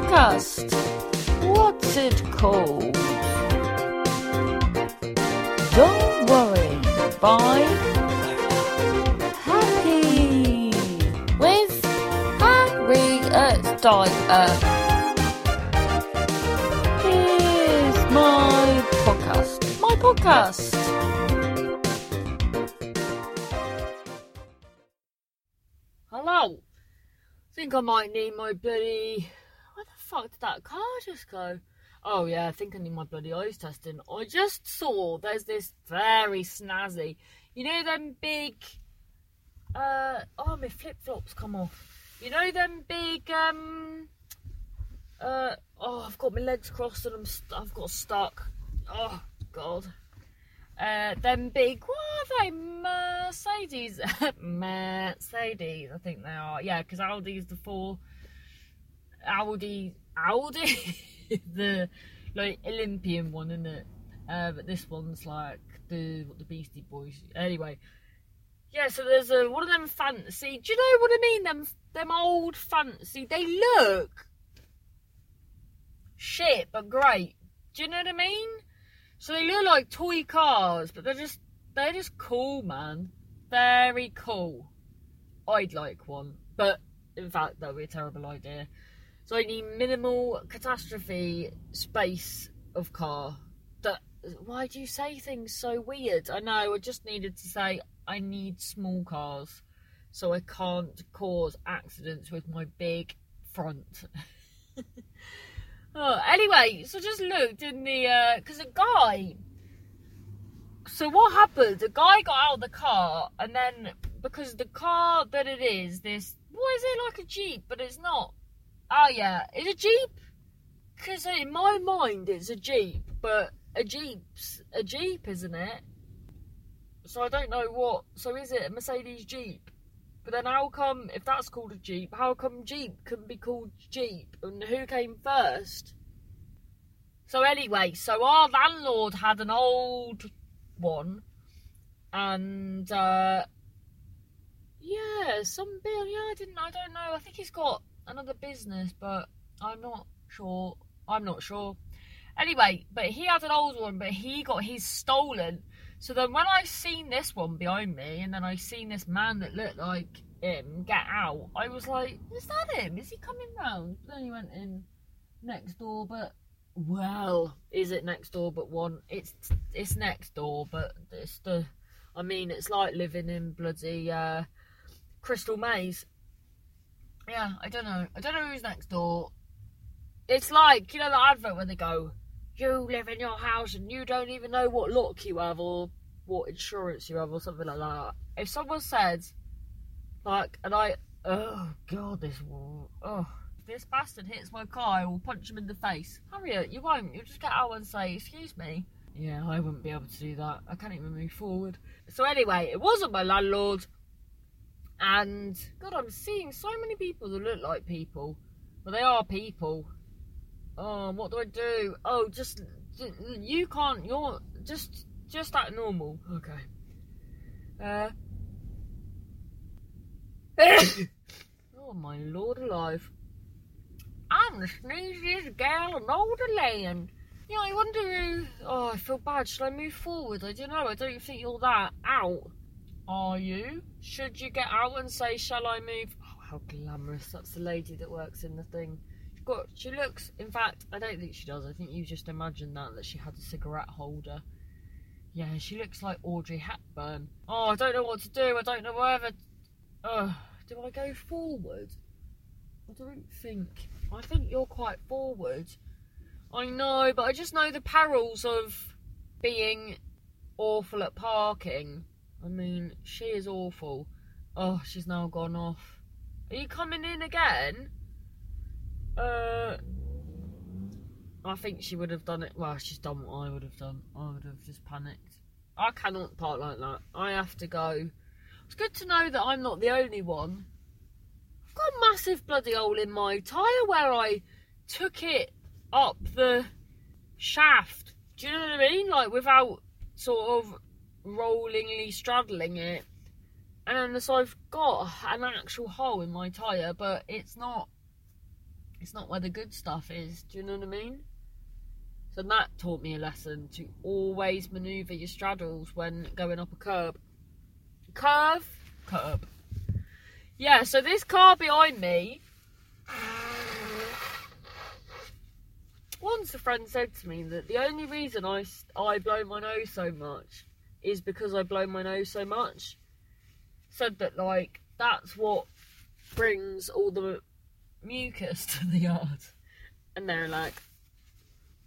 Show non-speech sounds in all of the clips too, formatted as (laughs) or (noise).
podcast. What's it called? Don't worry. By Happy with Harriet Dyer. Here's my podcast. My podcast. Hello. Think I might need my bloody. Fuck did that car just go? Oh yeah, I think I need my bloody eyes testing. I just saw there's this very snazzy. You know them big. Uh oh, my flip flops come off. You know them big um. Uh oh, I've got my legs crossed and I'm st- I've got stuck. Oh god. Uh, them big, what are they? Mercedes, (laughs) Mercedes, I think they are. Yeah, because Audi's the four. Audi, Audi, (laughs) the like Olympian one, isn't it? Uh, but this one's like the what the Beastie Boys. Anyway, yeah. So there's a one of them fancy. Do you know what I mean? Them them old fancy. They look shit, but great. Do you know what I mean? So they look like toy cars, but they're just they're just cool, man. Very cool. I'd like one, but in fact that would be a terrible idea. So I need minimal catastrophe space of car. That why do you say things so weird? I know. I just needed to say I need small cars, so I can't cause accidents with my big front. (laughs) Oh, anyway, so just looked in the uh, because a guy. So what happened? A guy got out of the car, and then because the car that it is, this what is it like a jeep, but it's not. Oh yeah, it's a jeep. Because in my mind, it's a jeep, but a jeep's a jeep, isn't it? So I don't know what. So is it a Mercedes Jeep? But then how come, if that's called a Jeep, how come Jeep can be called Jeep? And who came first? So anyway, so our landlord had an old one. And, uh, yeah, some bill, yeah, I didn't, I don't know. I think he's got another business, but I'm not sure. I'm not sure. Anyway, but he had an old one, but he got his stolen. So then when I seen this one behind me, and then I seen this man that looked like him get out, I was like, is that him? Is he coming round? Then he went in next door, but well, is it next door but one? It's it's next door, but it's the I mean it's like living in bloody uh, Crystal Maze. Yeah, I don't know. I don't know who's next door. It's like, you know the advert when they go, you live in your house and you don't even know what lock you have or what insurance you have or something like that. If someone said, like, and I, oh god, this, oh, if this bastard hits my car, I will punch him in the face. Harriet, you won't. You'll just get out and say, excuse me. Yeah, I wouldn't be able to do that. I can't even move forward. So anyway, it wasn't my landlord. And God, I'm seeing so many people that look like people. Well, they are people. Oh, what do I do? Oh, just you can't. You're just just act normal. Okay. Uh. (coughs) oh my lord alive! I'm the sneeziest gal in all the land. Yeah, I wonder who. Oh, I feel bad. Should I move forward? I don't know. I don't think you're that out. Are you? Should you get out and say, "Shall I move?" Oh, how glamorous! That's the lady that works in the thing. Got she looks in fact I don't think she does. I think you just imagined that that she had a cigarette holder. Yeah she looks like Audrey Hepburn. Oh I don't know what to do. I don't know whether uh, do I go forward? I don't think I think you're quite forward. I know but I just know the perils of being awful at parking I mean she is awful oh she's now gone off are you coming in again uh, I think she would have done it. Well, she's done what I would have done. I would have just panicked. I cannot park like that. I have to go. It's good to know that I'm not the only one. I've got a massive bloody hole in my tyre where I took it up the shaft. Do you know what I mean? Like without sort of rollingly straddling it. And so I've got an actual hole in my tyre, but it's not It's not where the good stuff is. Do you know what I mean? So that taught me a lesson to always manoeuvre your straddles when going up a curb. Curve, curb. Yeah, so this car behind me. Once a friend said to me that the only reason I, I blow my nose so much is because I blow my nose so much. Said that, like, that's what brings all the mucus (laughs) to the yard. And they're like,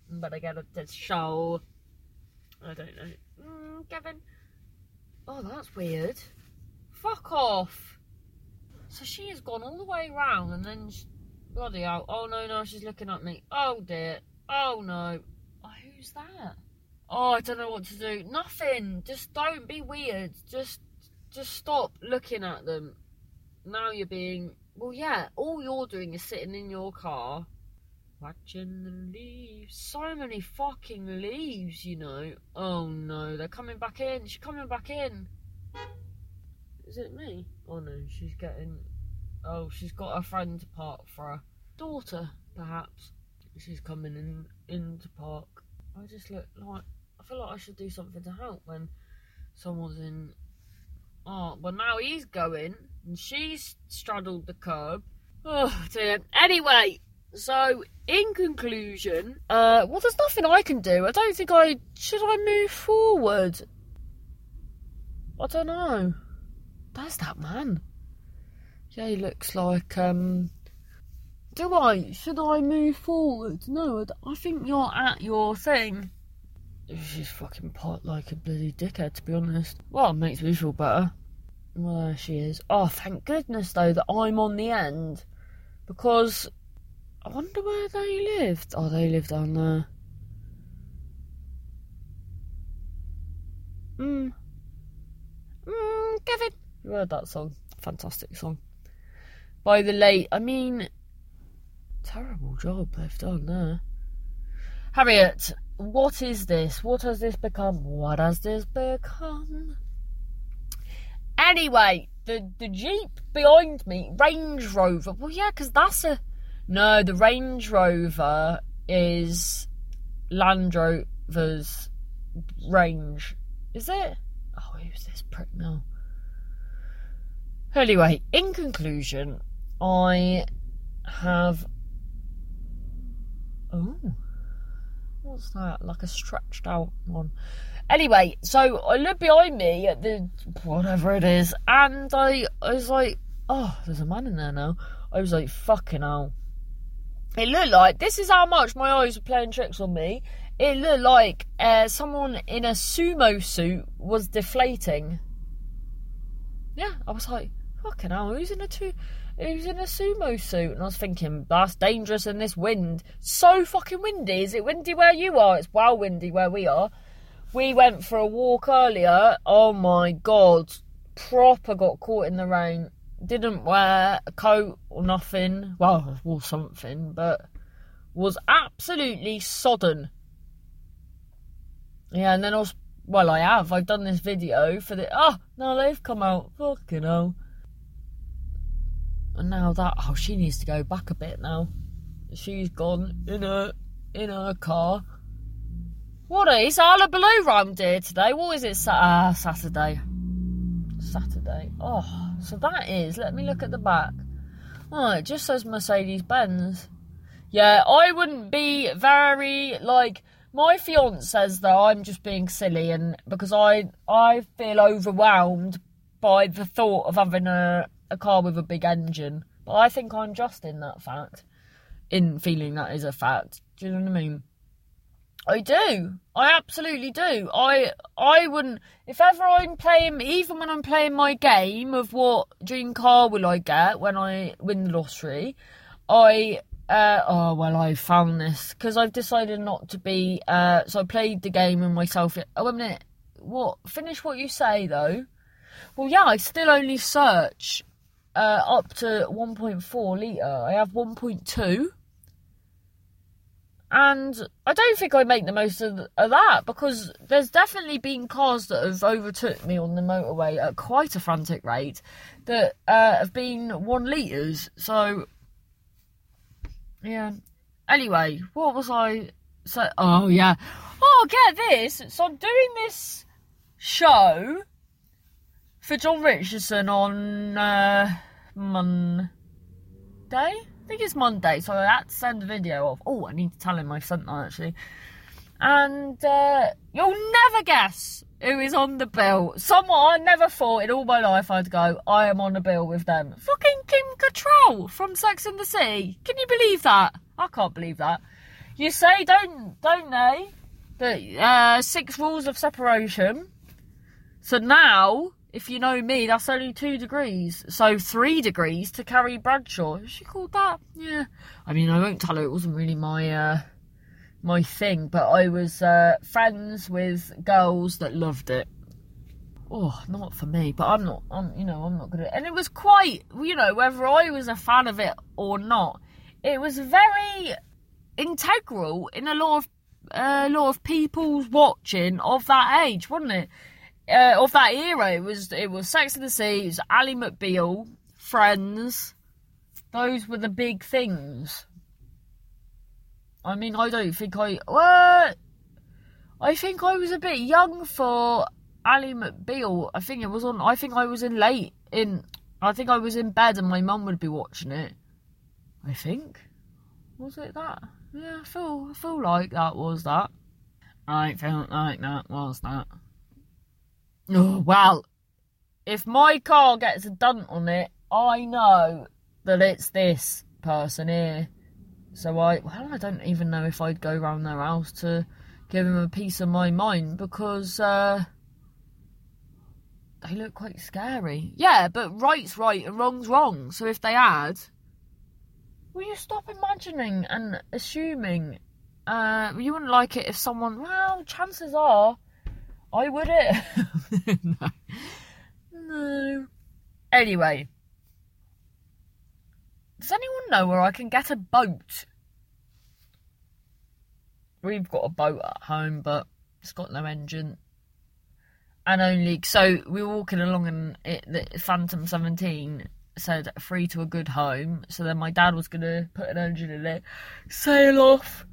but I get a show. I don't know. Mm, Kevin. Oh, that's weird. Fuck off. So she has gone all the way round and then she, bloody hell. Oh no, no, she's looking at me. Oh dear. Oh no. Oh, who's that? Oh, I don't know what to do. Nothing. Just don't be weird. Just, just stop looking at them. Now you're being. Well, yeah. All you're doing is sitting in your car Watching the leaves. So many fucking leaves, you know. Oh no, they're coming back in. She's coming back in. Is it me? Oh no, she's getting. Oh, she's got a friend to park for her daughter, perhaps. She's coming in into park. I just look like I feel like I should do something to help when someone's in. Oh, well now he's going and she's straddled the curb. Oh dear. Anyway, so, in conclusion, uh, well, there's nothing I can do. I don't think I should. I move forward. I don't know. There's that man. Yeah, he looks like. Um, do I? Should I move forward? No, I think you're at your thing. She's fucking pot like a bloody dickhead, to be honest. Well, it makes me feel better. Well, there she is. Oh, thank goodness, though, that I'm on the end. Because I wonder where they lived. Oh, they lived down there. Hmm. Hmm, Kevin. You heard that song? Fantastic song. By the late, I mean, terrible job they've done there. Harriet, what is this? What has this become? What has this become? Anyway, the the Jeep behind me, Range Rover. Well, yeah, because that's a no, the Range Rover is Land Rover's range. Is it? Oh, who's this prick now? Anyway, in conclusion, I have. Oh, what's that? Like a stretched out one. Anyway, so I look behind me at the whatever it is, and I, I was like, oh, there's a man in there now. I was like, fucking hell it looked like this is how much my eyes were playing tricks on me. It looked like uh, someone in a sumo suit was deflating. Yeah, I was like, fucking hell, who's in a two, who's in a sumo suit? And I was thinking, that's dangerous in this wind. So fucking windy. Is it windy where you are? It's well windy where we are. We went for a walk earlier. Oh my god, proper got caught in the rain didn't wear a coat or nothing. Well, wore something, but was absolutely sodden. Yeah, and then I was. Well, I have. I've done this video for the. Oh, no, they've come out. Fucking hell. And now that. Oh, she needs to go back a bit now. She's gone in her, in her car. What is Hullabaloo round here today? What is it? Uh, Saturday. Saturday. Oh. So that is, let me look at the back. Oh, it just says Mercedes Benz. Yeah, I wouldn't be very like my fiance says that I'm just being silly and because I I feel overwhelmed by the thought of having a, a car with a big engine. But I think I'm just in that fact. In feeling that is a fact. Do you know what I mean? I do. I absolutely do. I I wouldn't if ever I'm playing even when I'm playing my game of what dream car will I get when I win the lottery, I uh, oh well I found this because I've decided not to be uh, so I played the game and myself oh a minute what finish what you say though well yeah I still only search uh, up to 1.4 litre I have 1.2 and I don't think I make the most of, of, that because there's definitely been cars that have overtook me on the motorway at quite a frantic rate that uh, have been one litres. So, Yeah. Anyway, what was I? So, oh yeah. Oh, get this. So I'm doing this show for John Richardson on uh, Monday. I think it's Monday, so I had to send a video of. Oh, I need to tell him I sent that actually. And uh, you'll never guess who is on the bill. Someone I never thought in all my life I'd go, I am on the bill with them. Fucking Kim Cattrall from Sex and the City. Can you believe that? I can't believe that. You say, don't, don't they? The uh, six rules of separation. So now, if you know me, that's only two degrees. So three degrees to Carrie Bradshaw. She called that? Yeah. I mean, I won't tell her it wasn't really my uh, my thing, but I was uh, friends with girls that loved it. Oh, not for me, but I'm not. I'm, you know, I'm not gonna. And it was quite, you know, whether I was a fan of it or not, it was very integral in a lot of a lot of people's watching of that age, wasn't it? Uh, of that era, it was it was Sex and the City, it was McBeal, Friends. Those were the big things. I mean, I don't think I. I think I was a bit young for Ally McBeal. I think it was on. I think I was in late in. I think I was in bed and my mum would be watching it. I think. Was it that? Yeah, I feel. I feel like that was that. I felt like that was that. Oh well, if my car gets a dent on it, I know that it's this person here. So I, well, I don't even know if I'd go round their house to give him a piece of my mind because uh, they look quite scary. Yeah, but right's right and wrong's wrong. So if they had, will you stop imagining and assuming? Uh, you wouldn't like it if someone. Well, chances are, I would it. (laughs) no. no. Anyway, does anyone know where I can get a boat? We've got a boat at home, but it's got no engine. And only so we were walking along, and it, the Phantom 17 said "free to a good home." So then my dad was gonna put an engine in it, sail off.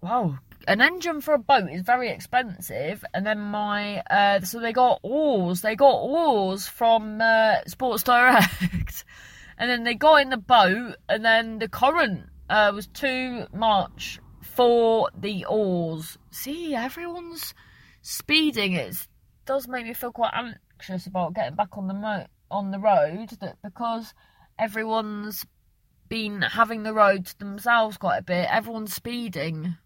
Wow, an engine for a boat is very expensive. And then my uh, so they got oars. They got oars from uh, Sports Direct. (laughs) and then they got in the boat, and then the current uh, was too much for the oars. See, everyone's speeding. It does make me feel quite anxious about getting back on the mo- on the road. That because everyone's been having the road to themselves quite a bit. Everyone's speeding.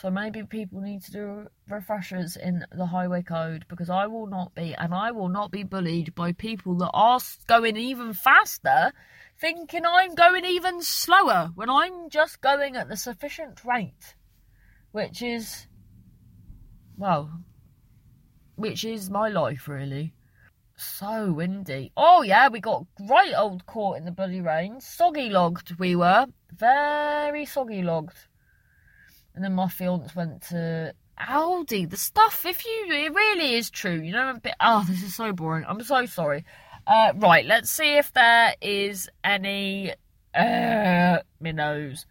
So maybe people need to do refreshers in the highway code because I will not be, and I will not be bullied by people that are going even faster, thinking I'm going even slower when I'm just going at the sufficient rate, which is, well, which is my life really. So windy. Oh yeah, we got right old caught in the bloody rain. Soggy logged we were. Very soggy logged. And then my fiance went to Aldi. The stuff, if you, it really is true. You know, a bit. Oh, this is so boring. I'm so sorry. Uh, right, let's see if there is any uh, minnows,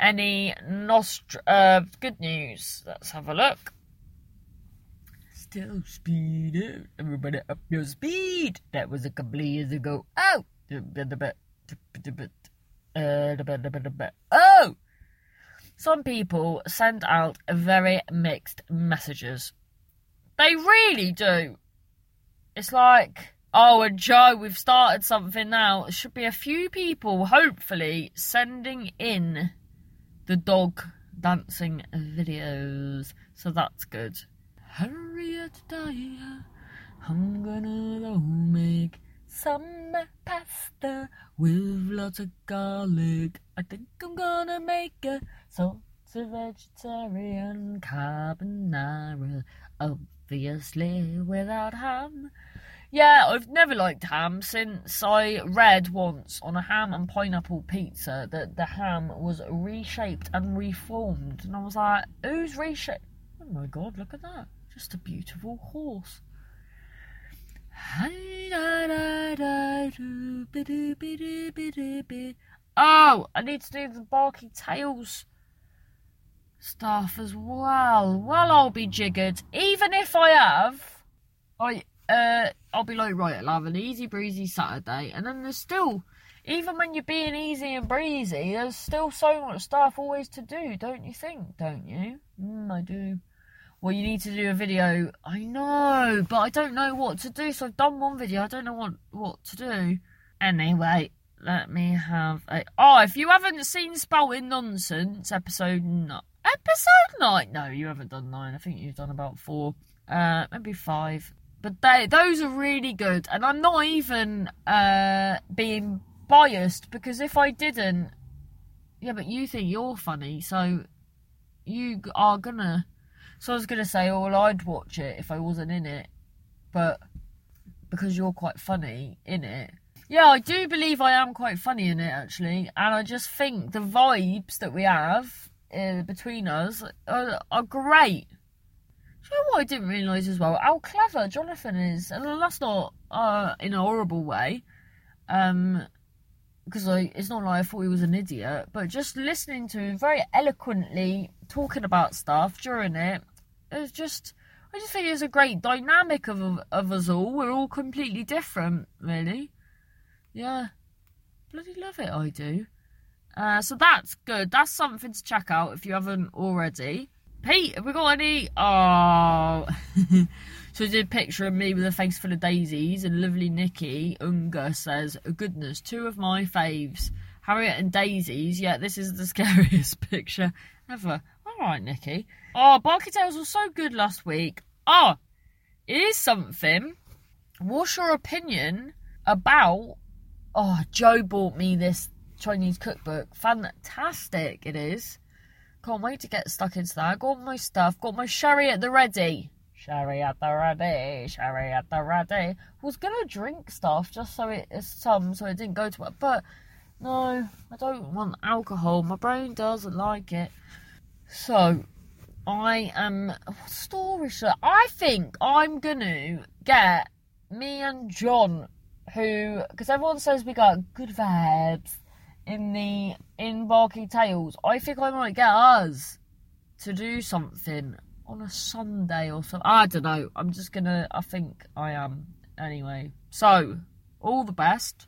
any nostr uh, good news. Let's have a look. Still speed, everybody up your speed. That was a couple of years ago. Oh, oh some people send out very mixed messages. They really do. It's like, oh, and Joe, we've started something now. There should be a few people, hopefully, sending in the dog dancing videos. So that's good. Harriet Dyer, I'm gonna go make some pasta with lots of garlic. I think I'm gonna make a salty vegetarian carbonara, obviously without ham. Yeah, I've never liked ham since I read once on a ham and pineapple pizza that the ham was reshaped and reformed. And I was like, who's reshaped? Oh my god, look at that. Just a beautiful horse. Oh, I need to do the Barky Tales stuff as well. Well, I'll be jiggered. Even if I have, I uh, I'll be like, right, I'll have an easy breezy Saturday, and then there's still, even when you're being easy and breezy, there's still so much stuff always to do, don't you think? Don't you? Mm, I do. Well, you need to do a video. I know, but I don't know what to do. So I've done one video. I don't know what what to do. Anyway, let me have a. Oh, if you haven't seen Spouting Nonsense episode episode nine, no, you haven't done nine. I think you've done about four, uh, maybe five. But they those are really good, and I'm not even uh being biased because if I didn't, yeah, but you think you're funny, so you are gonna. So I was gonna say, oh, well, I'd watch it if I wasn't in it, but because you're quite funny in it. Yeah, I do believe I am quite funny in it actually, and I just think the vibes that we have uh, between us are, are great. Do you know what I didn't realise as well? How clever Jonathan is, and that's not uh, in a horrible way. Um, because I, it's not like I thought he was an idiot, but just listening to him very eloquently talking about stuff during it, it was just, I just think it's a great dynamic of of us all. We're all completely different, really. Yeah, bloody love it, I do. Uh, so that's good. That's something to check out if you haven't already. Pete, have we got any? Oh. (laughs) so I did a picture of me with a face full of daisies, and lovely Nikki Unger says, Goodness, two of my faves. Harriet and daisies. Yeah, this is the (laughs) scariest picture ever. Alright, Nikki. Oh, Barky Tales was so good last week. Oh, it is something. What's your opinion about. Oh, Joe bought me this Chinese cookbook. Fantastic it is. Can't wait to get stuck into that. Got my stuff. Got my sherry at the ready. Sherry at the ready. Sherry at the ready. Was gonna drink stuff just so it is some so it didn't go to it, but no, I don't want alcohol. My brain doesn't like it. So I am. What story should I think I'm gonna get me and John, who because everyone says we got good vibes in the in Barky Tales. I think I might get us to do something on a Sunday or something. I don't know. I'm just gonna. I think I am anyway. So all the best.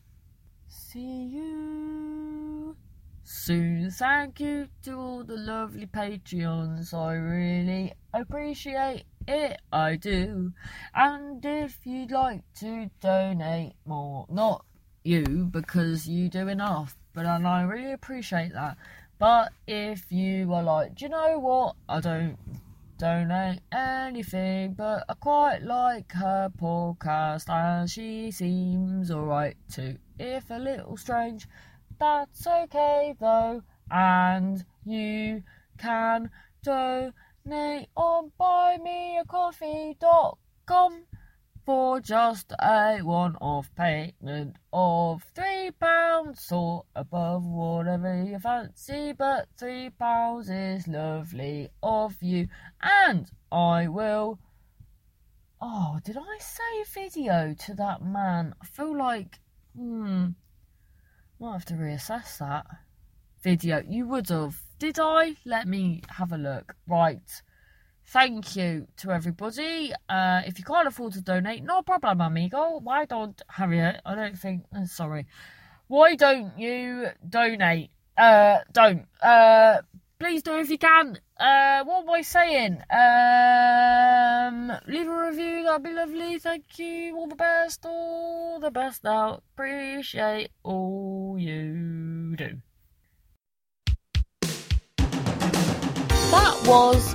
See you soon. Thank you to all the lovely Patreons. I really appreciate it. I do. And if you'd like to donate more, not you because you do enough, but and I really appreciate that. But if you are like, do you know what? I don't donate anything, but I quite like her podcast and she seems alright too. If a little strange, that's okay though. And you can donate on buymeacoffee.com for just a one-off payment of three pounds or above, whatever you fancy. But three pounds is lovely of you, and I will. Oh, did I say video to that man? I feel like hmm, might have to reassess that video. You would have, did I? Let me have a look. Right thank you to everybody. Uh, if you can't afford to donate, no problem, amigo. Why don't Harriet? I don't think. Uh, sorry. Why don't you donate? Uh, don't. Uh, please do if you can. Uh, what am I saying? Um, leave a review. That'd be lovely. Thank you. All the best. All the best. out. appreciate all you do. That was